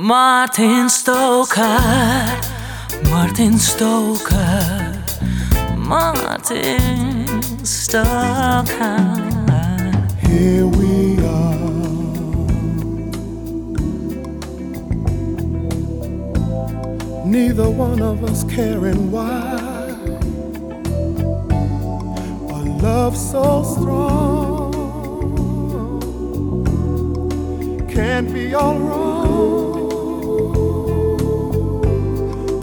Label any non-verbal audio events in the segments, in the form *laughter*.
Martin Stoker, Martin Stoker, Martin Stoker. Here we are. Neither one of us caring why. A love so strong can't be all wrong.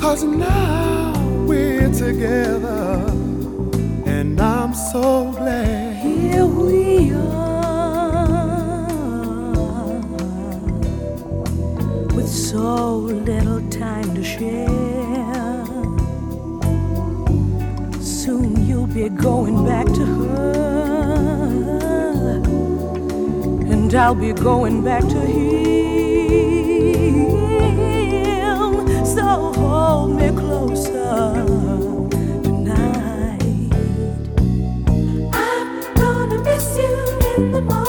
Cause now we're together, and I'm so glad. Here we are with so little time to share. Soon you'll be going back to her, and I'll be going back to him. In the morning.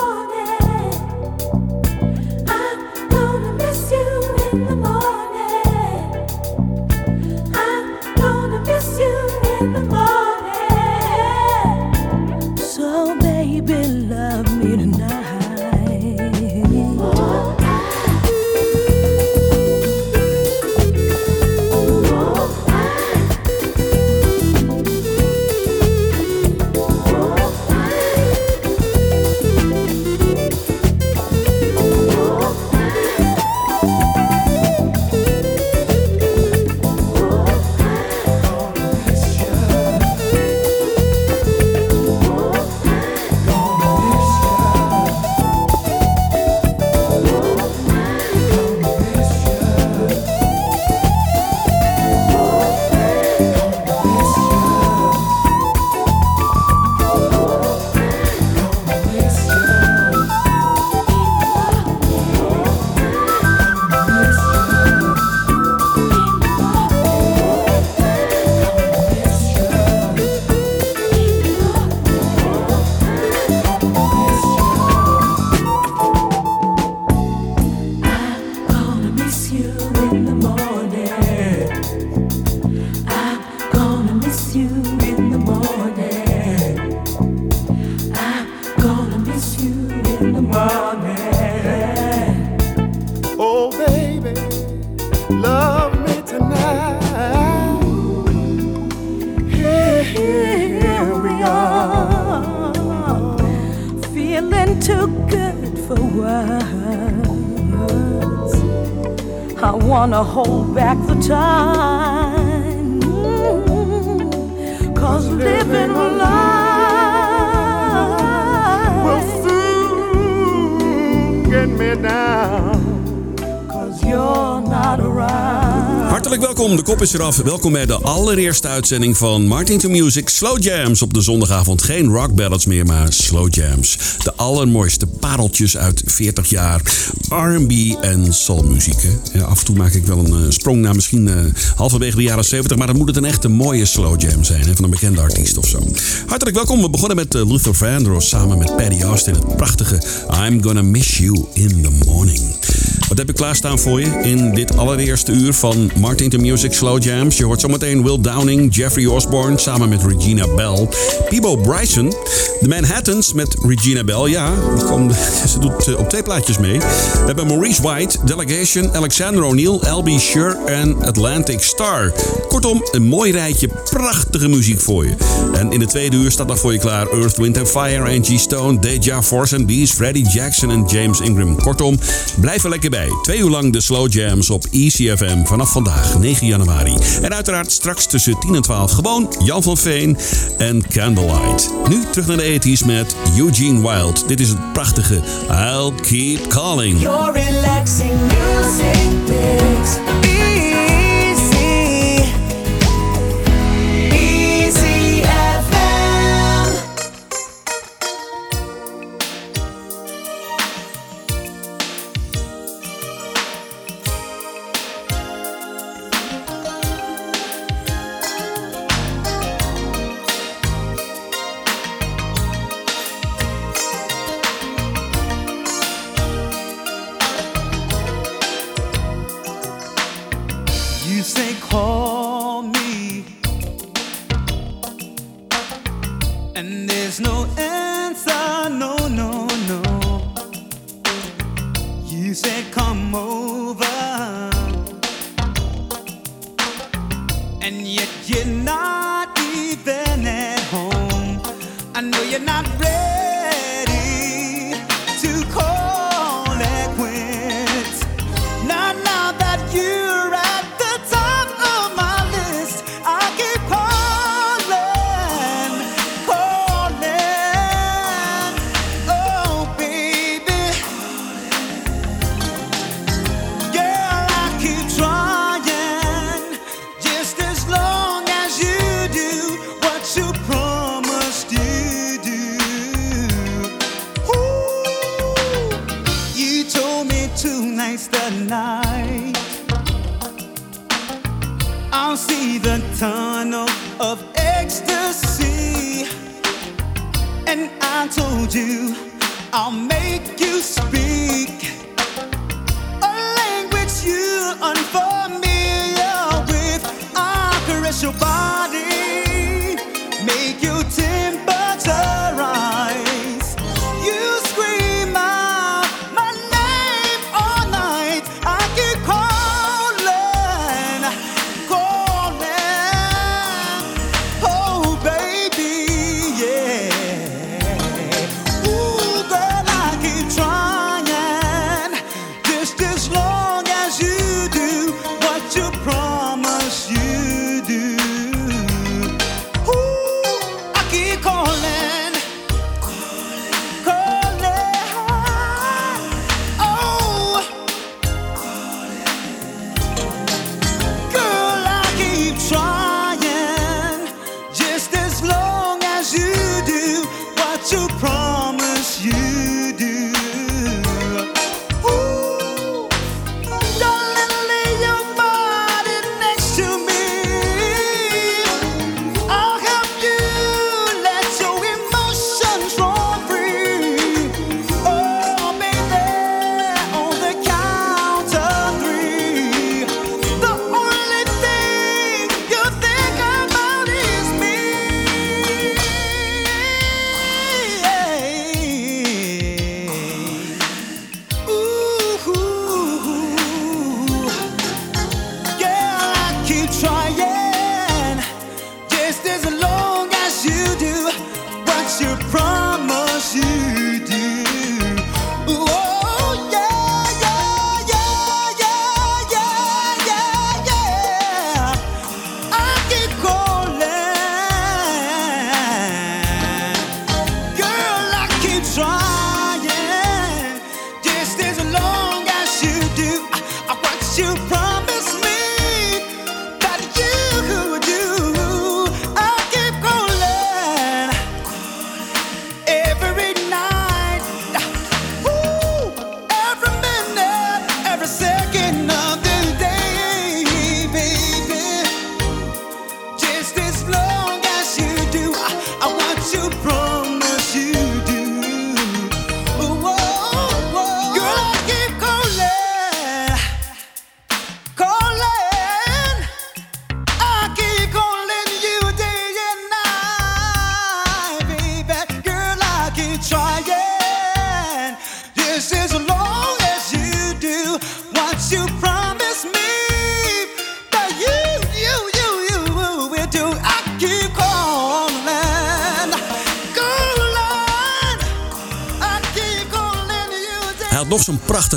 Is. Welkom bij de allereerste uitzending van Martin to Music Slow Jams op de zondagavond. Geen rock ballads meer, maar slow jams. De allermooiste pareltjes uit 40 jaar R&B en soulmuziek. af en toe maak ik wel een eh, sprong naar misschien eh, halverwege de jaren 70, maar dan moet het een echte mooie slow jam zijn hè, van een bekende artiest of zo. Hartelijk welkom, we begonnen met eh, Luther Vandross samen met Paddy Austin. Het prachtige I'm Gonna Miss You in the Morning. Wat heb ik klaarstaan voor je in dit allereerste uur van Martin to Music Slow Jams? Je hoort zometeen Will Downing, Jeffrey Osborne samen met Regina Bell. Peebo Bryson, de Manhattans met Regina Bell. Ja, *laughs* ze doet eh, op twee plaatjes mee. We hebben Maurice White, Delegation, Alexander O'Neill, L.B. Shure en Atlantic Star. Kortom, een mooi rijtje prachtige muziek voor je. En in de tweede uur staat dan voor je klaar Earth, Wind Fire, Angie Stone, Deja Force and Bees, Freddie Jackson en James Ingram. Kortom, blijf er lekker bij. Twee uur lang de Slow Jams op ECFM vanaf vandaag, 9 januari. En uiteraard straks tussen 10 en 12 gewoon Jan van Veen en Candlelight. Nu terug naar de 80s met Eugene Wild. Dit is het prachtige I'll Keep Calling. Your relaxing music. Said, come over. And yet you're not even at home. I know you're not ready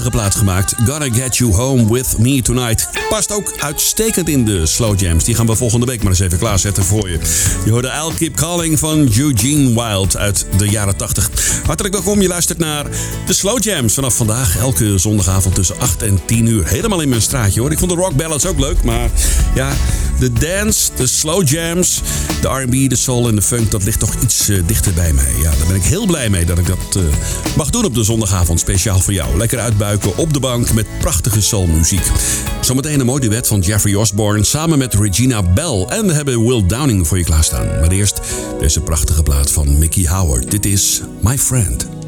prachtige gemaakt. Gonna Get You Home With Me Tonight. Past ook uitstekend in de slow jams. Die gaan we volgende week maar eens even klaarzetten voor je. Je hoorde I'll Keep Calling van Eugene Wild uit de jaren 80. Hartelijk welkom. Je luistert naar de slow jams. Vanaf vandaag elke zondagavond tussen 8 en 10 uur. Helemaal in mijn straatje hoor. Ik vond de rock ballads ook leuk. Maar ja, de dance, de slow jams, de R&B, de soul en de funk. Dat ligt toch iets eh, dichter bij mij. Ja, daar ben ik heel blij mee dat ik dat eh, mag doen op de zondagavond. Speciaal voor jou. Lekker uitbuiken op de bank met prachtige soulmuziek. Zometeen een mooi duet van Jeffrey Osborne samen met Regina Bell. En we hebben Will Downing voor je klaarstaan. Maar eerst deze prachtige plaat van Mickey Howard. Dit is My Friend.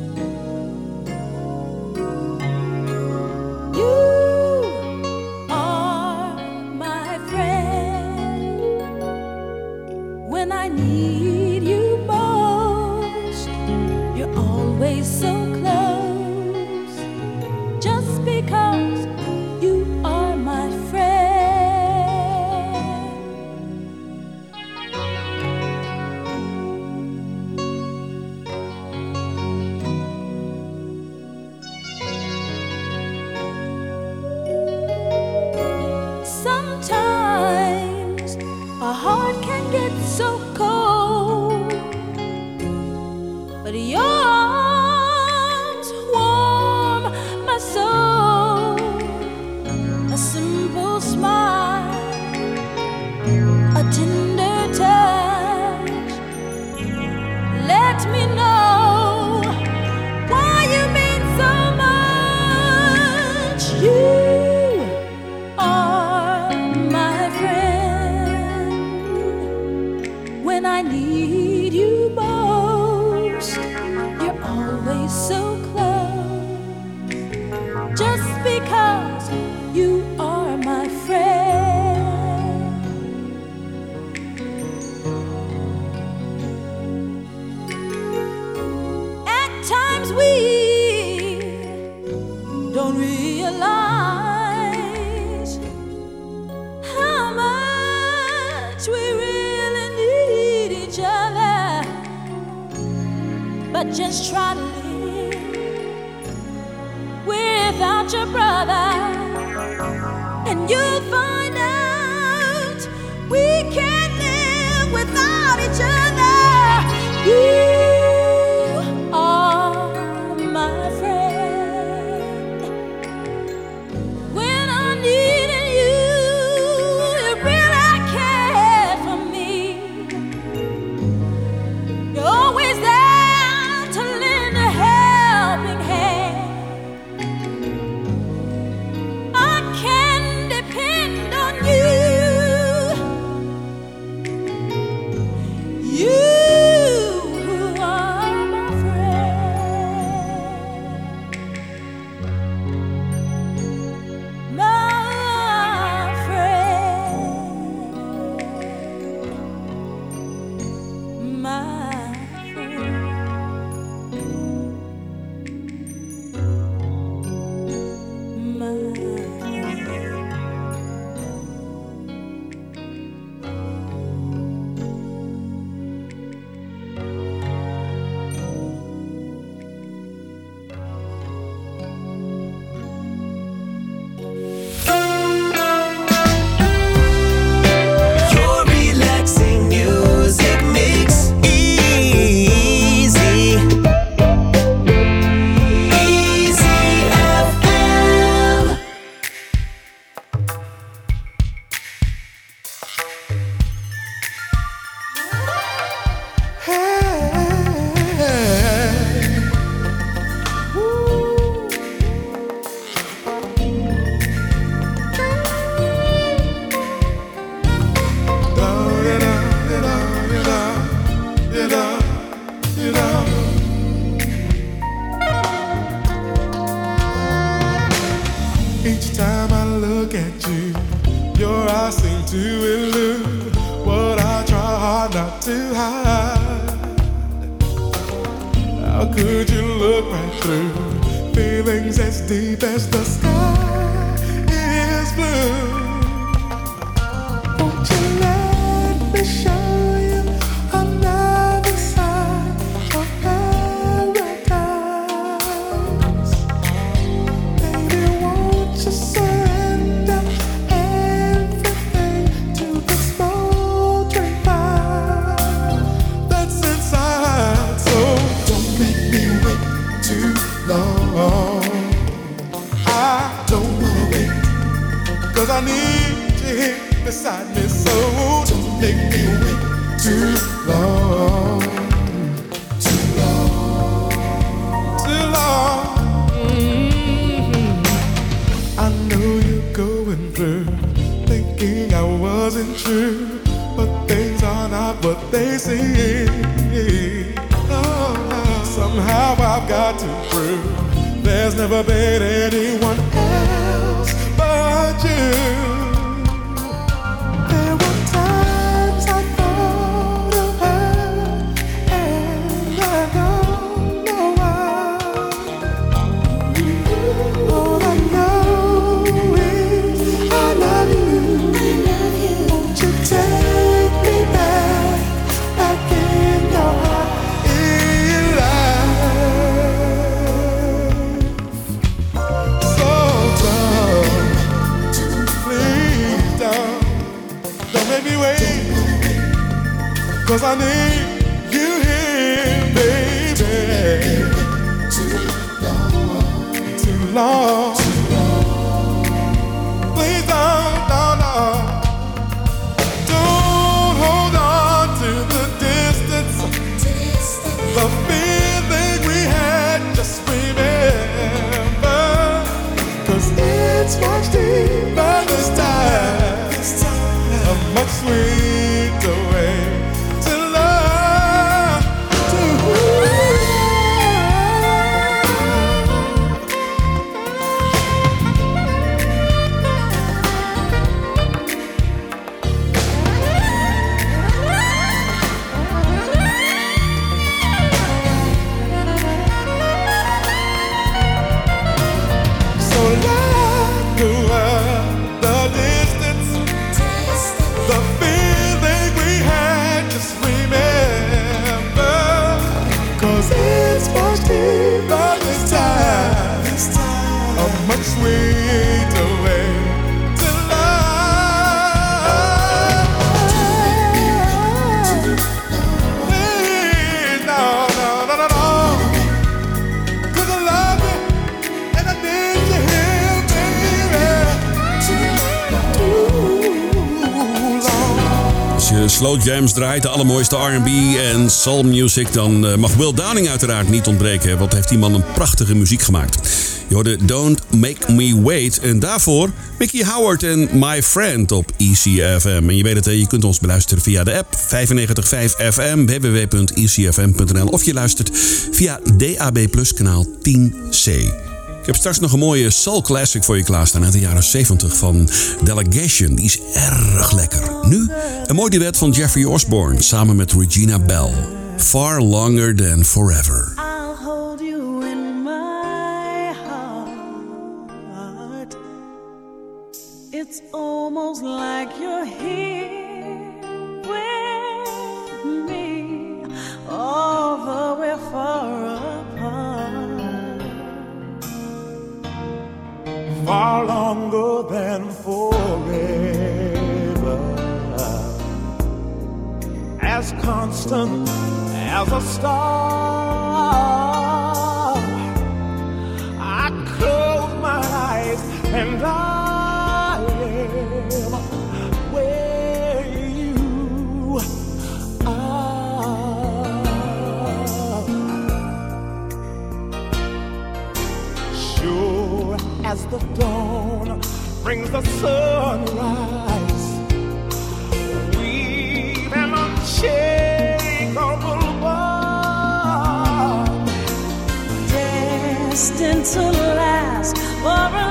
How could you look right through feelings as deep as the sky is blue? I need to him beside me so don't make me wait too long. Too long. Too long. I know you're going through thinking I wasn't true, but things are not what they seem. Oh, somehow I've got to prove there's never been anyone else you. Cause I need you here, baby. Too long. Please slow jams draait, de allermooiste R&B en soul music... dan eh, mag Will Downing uiteraard niet ontbreken. Wat heeft die man een prachtige muziek gemaakt. Je hoorde Don't Make Me Wait. En daarvoor Mickey Howard en My Friend op ECFM. En je weet het, je kunt ons beluisteren via de app 955 FM, www.ecfm.nl... of je luistert via DAB Plus kanaal 10C. Ik heb straks nog een mooie soul classic voor je klaarstaan uit de jaren 70 van Delegation. Die is erg lekker. Nu een mooi duet van Jeffrey Osborne samen met Regina Bell. Far Longer Than Forever. I'll hold you in my heart. It's almost like you're here far longer than forever. As constant as a star, I close my eyes and I as the dawn brings the sunrise, we've an unshakable bond. destined to last for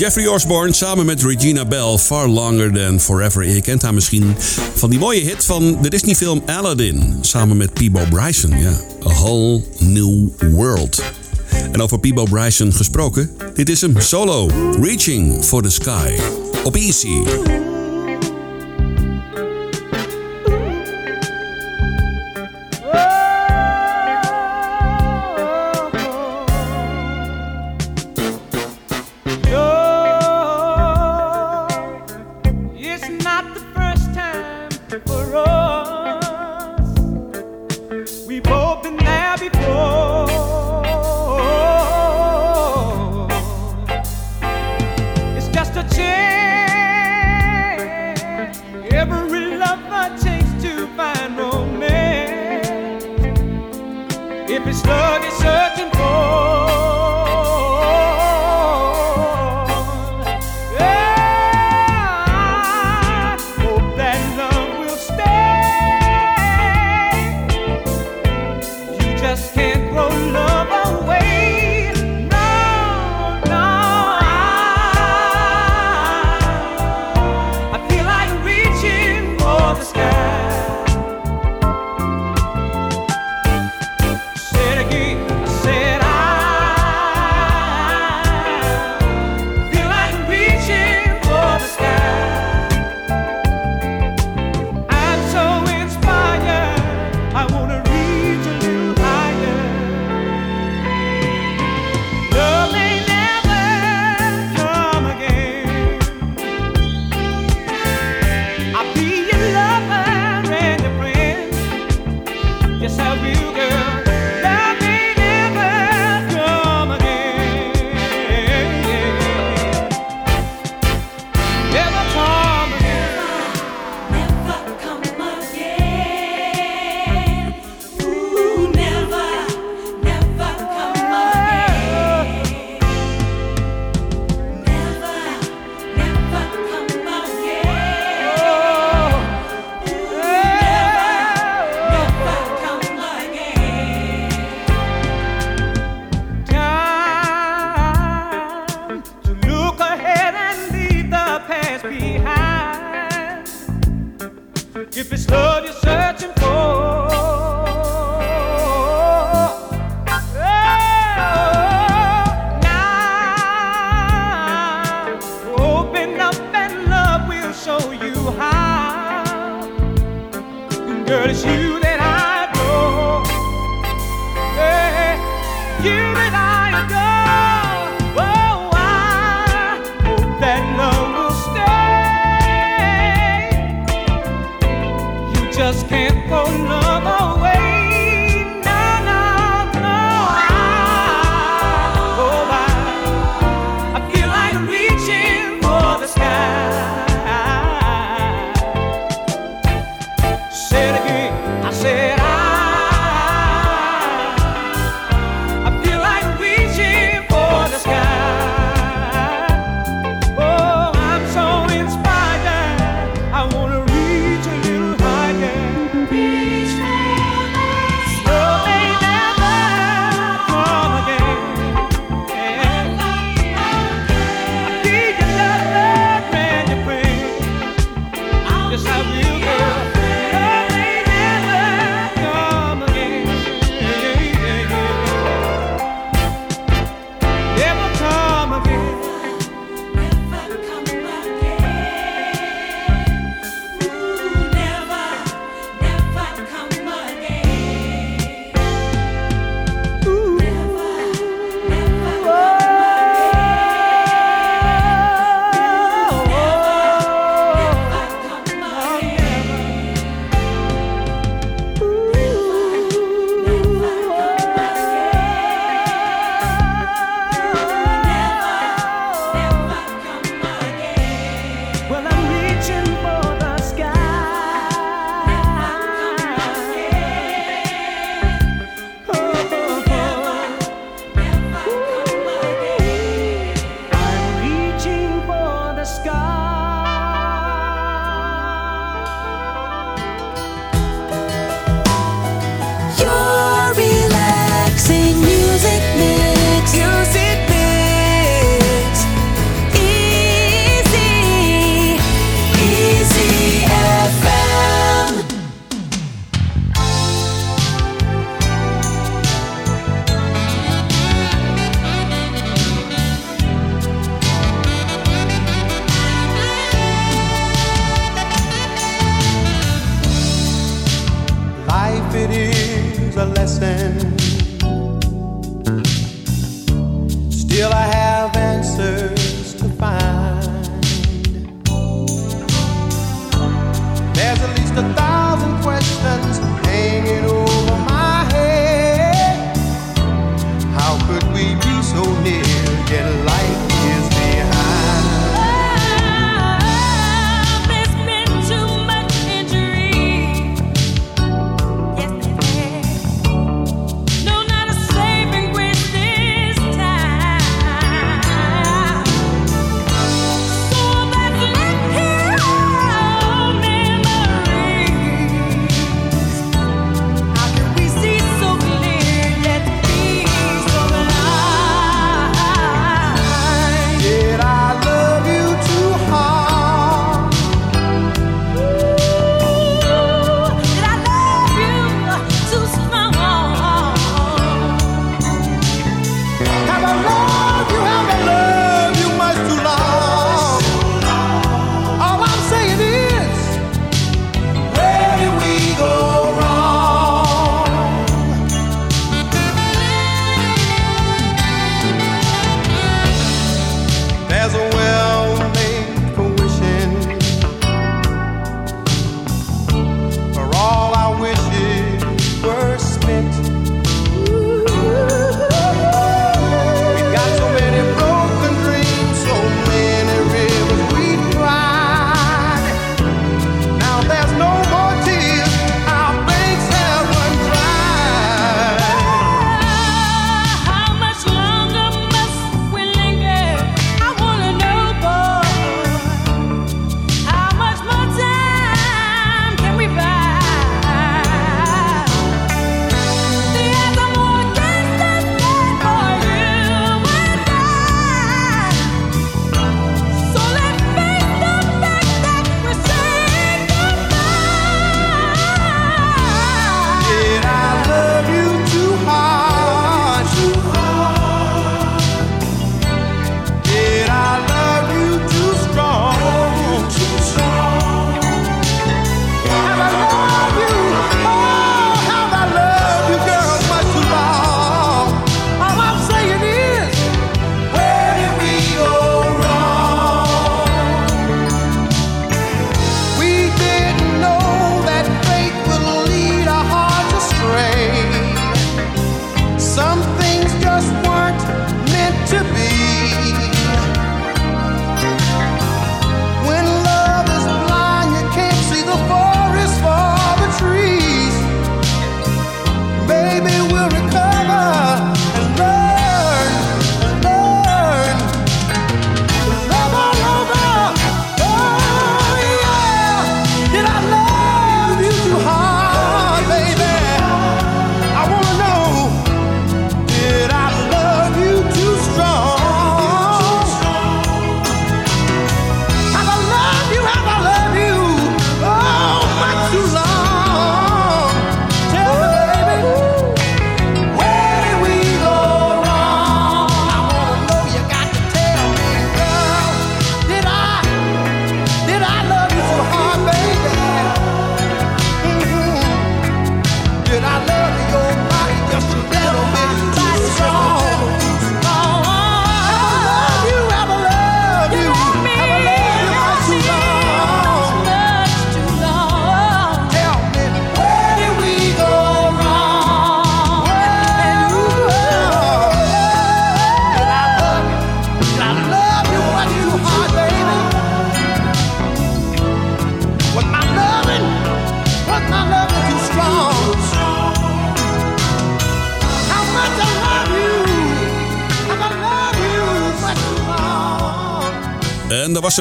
Jeffrey Osborne samen met Regina Bell, Far Longer Than Forever. Je kent haar misschien van die mooie hit van de Disney-film Aladdin. Samen met Peebo Bryson, ja. A Whole New World. En over Peebo Bryson gesproken, dit is hem solo. Reaching for the Sky. Op Easy.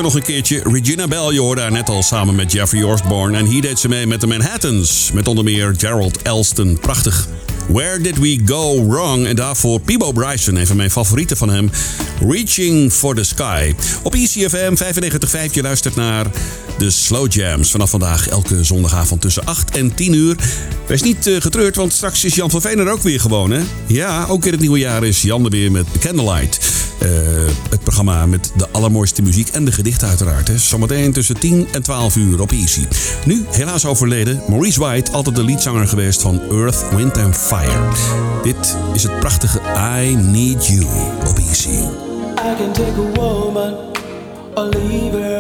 nog een keertje. Regina Bell, je hoorde haar net al samen met Jeffrey Osborne. En hier deed ze mee met de Manhattans. Met onder meer Gerald Elston. Prachtig. Where Did We Go Wrong? En daarvoor Peebo Bryson, een van mijn favorieten van hem. Reaching for the Sky. Op ICFM 95.5, je luistert naar de Slow Jams. Vanaf vandaag elke zondagavond tussen 8 en 10 uur. Wees niet eh, getreurd, want straks is Jan van Veen er ook weer gewoon, hè? Ja, ook in het nieuwe jaar is Jan er weer met Candlelight. Uh, het programma met de allermooiste muziek en de gedichten uiteraard. Hè. Zometeen tussen 10 en 12 uur op Easy. Nu, helaas overleden, Maurice White, altijd de liedzanger geweest van Earth, Wind and Fire. Dit is het prachtige I Need You op Easy. I can take a woman, or leave.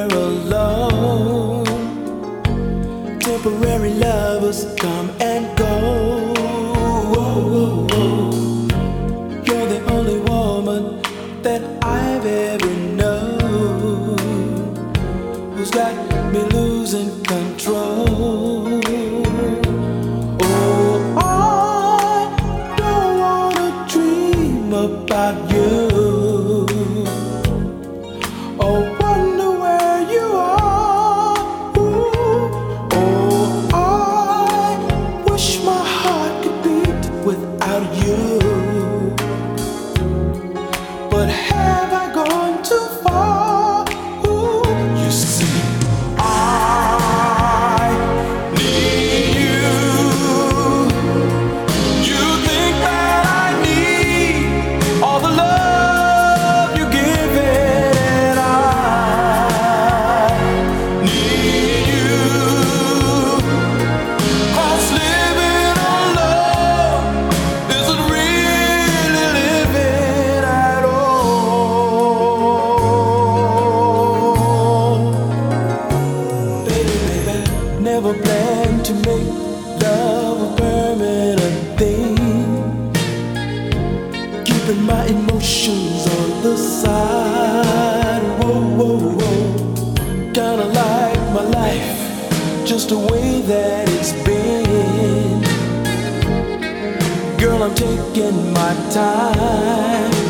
just the way that it's been. Girl, I'm taking my time.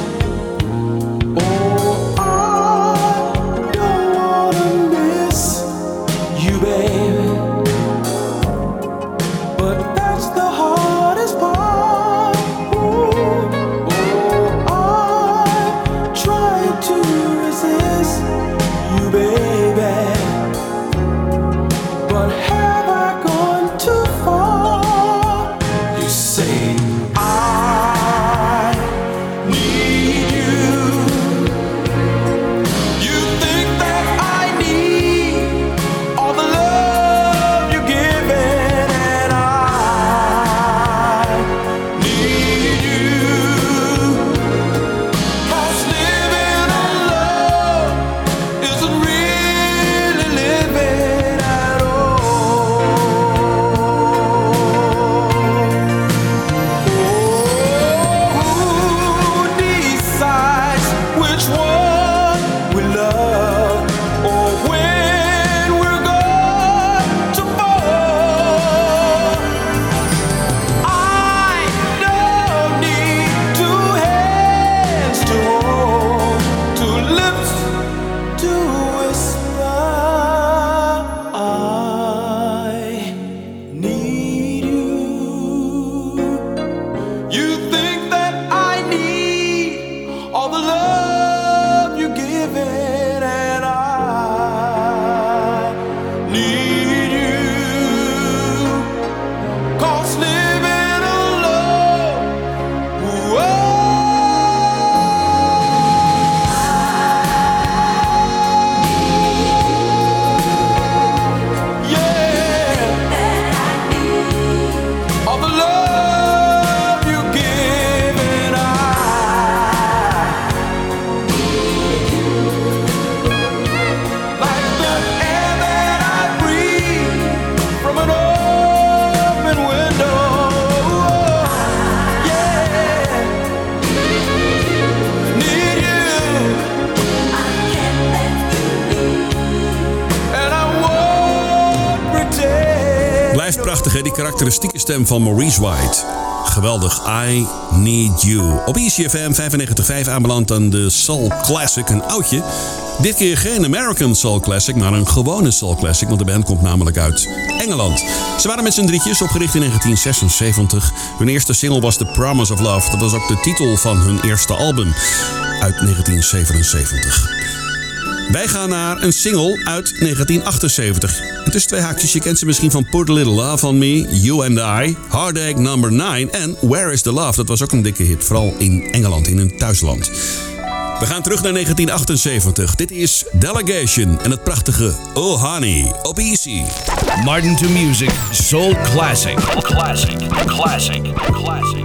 karakteristieke stem van Maurice White. Geweldig, I Need You. Op ICFM 95.5 aanbeland aan de Soul Classic, een oudje. Dit keer geen American Soul Classic, maar een gewone Soul Classic, want de band komt namelijk uit Engeland. Ze waren met z'n drietjes opgericht in 1976. Hun eerste single was The Promise of Love. Dat was ook de titel van hun eerste album uit 1977. Wij gaan naar een single uit 1978. Tussen twee haakjes, je kent ze misschien van Put a Little Love on Me, You and I, Heartache Number 9 en Where is the Love. Dat was ook een dikke hit, vooral in Engeland, in hun thuisland. We gaan terug naar 1978. Dit is Delegation en het prachtige Oh Honey op Easy. Martin to Music, Soul Classic. Classic, classic, classic.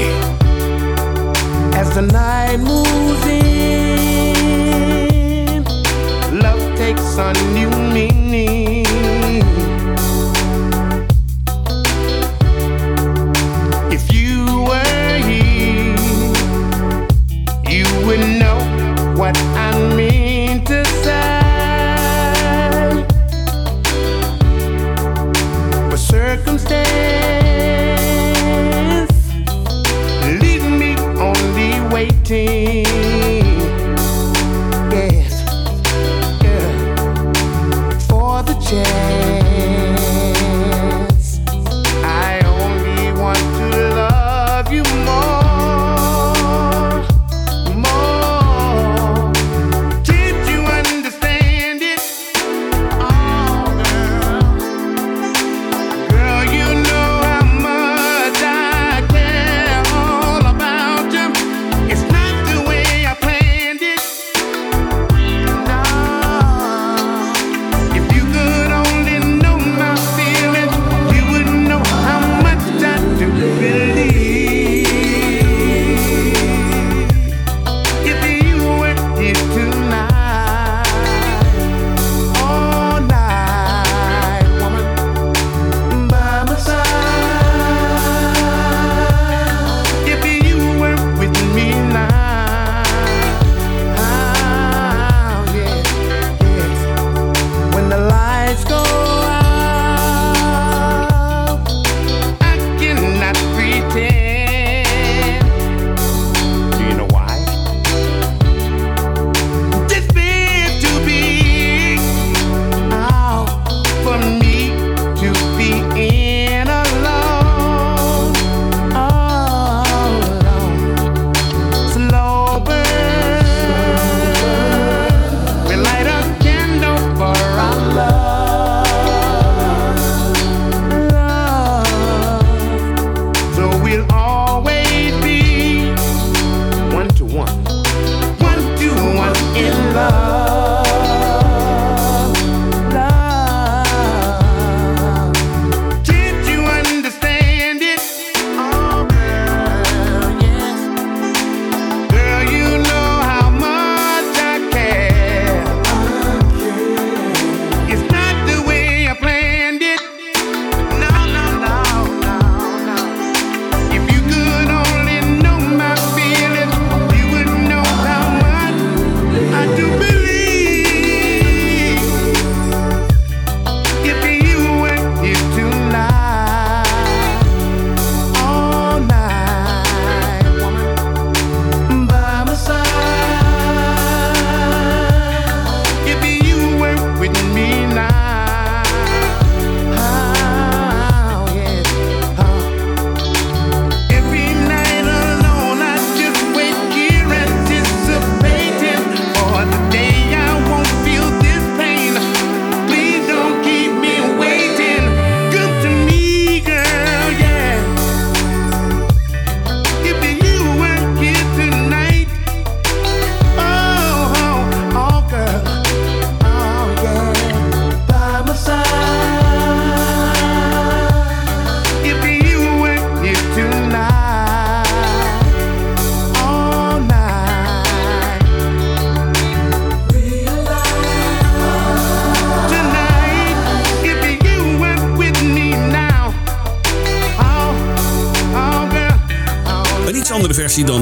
body. As the night moves in, love takes on new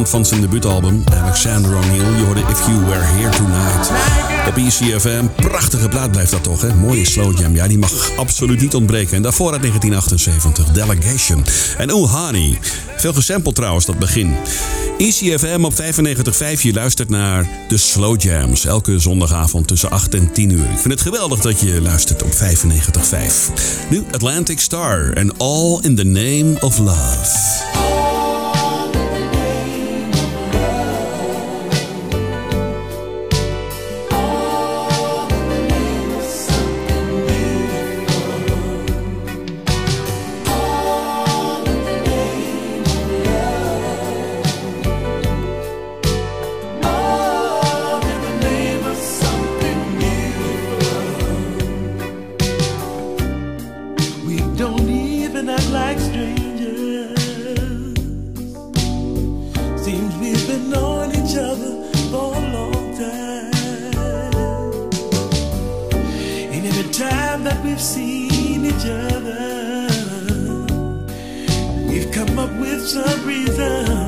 van zijn debuutalbum. Alexander O'Neill. Je hoorde If You Were Here Tonight. Op ECFM. Prachtige plaat blijft dat toch, hè? Mooie slow jam. Ja, die mag absoluut niet ontbreken. En daarvoor uit 1978. Delegation. En Oh Honey. Veel gesampled trouwens, dat begin. ECFM op 95.5. Je luistert naar de Slow Jams. Elke zondagavond tussen 8 en 10 uur. Ik vind het geweldig dat je luistert op 95.5. Nu Atlantic Star. En All in the Name of Love. Each other, we've come up with some reason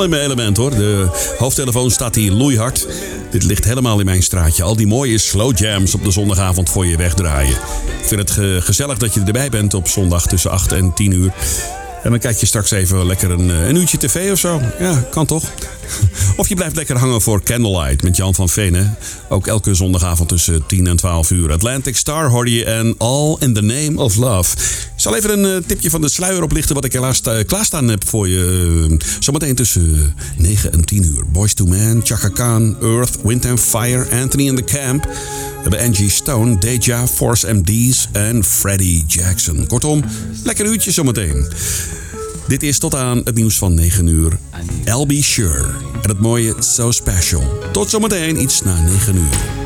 helemaal in mijn element hoor. De hoofdtelefoon staat hier loeihard. Dit ligt helemaal in mijn straatje. Al die mooie slow jams op de zondagavond voor je wegdraaien. Ik vind het ge- gezellig dat je erbij bent op zondag tussen 8 en 10 uur. En dan kijk je straks even lekker een, een uurtje tv of zo. Ja, kan toch? *laughs* Of je blijft lekker hangen voor Candlelight met Jan van Venen. Ook elke zondagavond tussen 10 en 12 uur. Atlantic Star hoorde je en All in the Name of Love. Zal even een eh, tipje van de sluier oplichten wat ik helaas uh, klaarstaan heb voor je. eh, zometeen tussen 9 en 10 uur. Boys to Man, Chaka Khan, Earth, Wind and Fire, Anthony in the Camp. We hebben Angie Stone, Deja, Force MD's en Freddie Jackson. Kortom, lekker uurtje zometeen. Dit is tot aan het nieuws van 9 uur. LB Sure. En het mooie So Special. Tot zometeen, iets na 9 uur.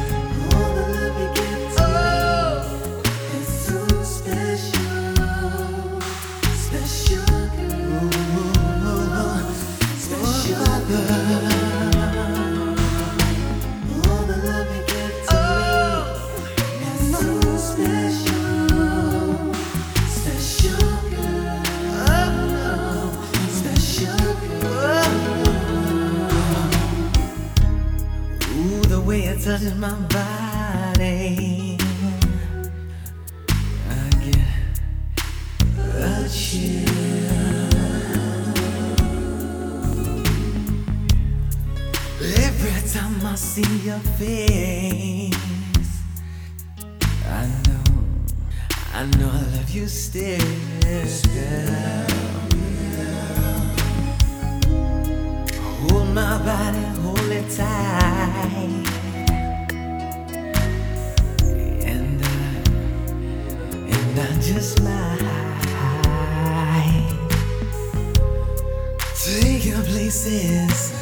Way it touches my body. I get a chill. Every time I see your face, I know, I know I love you still. Hold my body, And I, and I just might take you places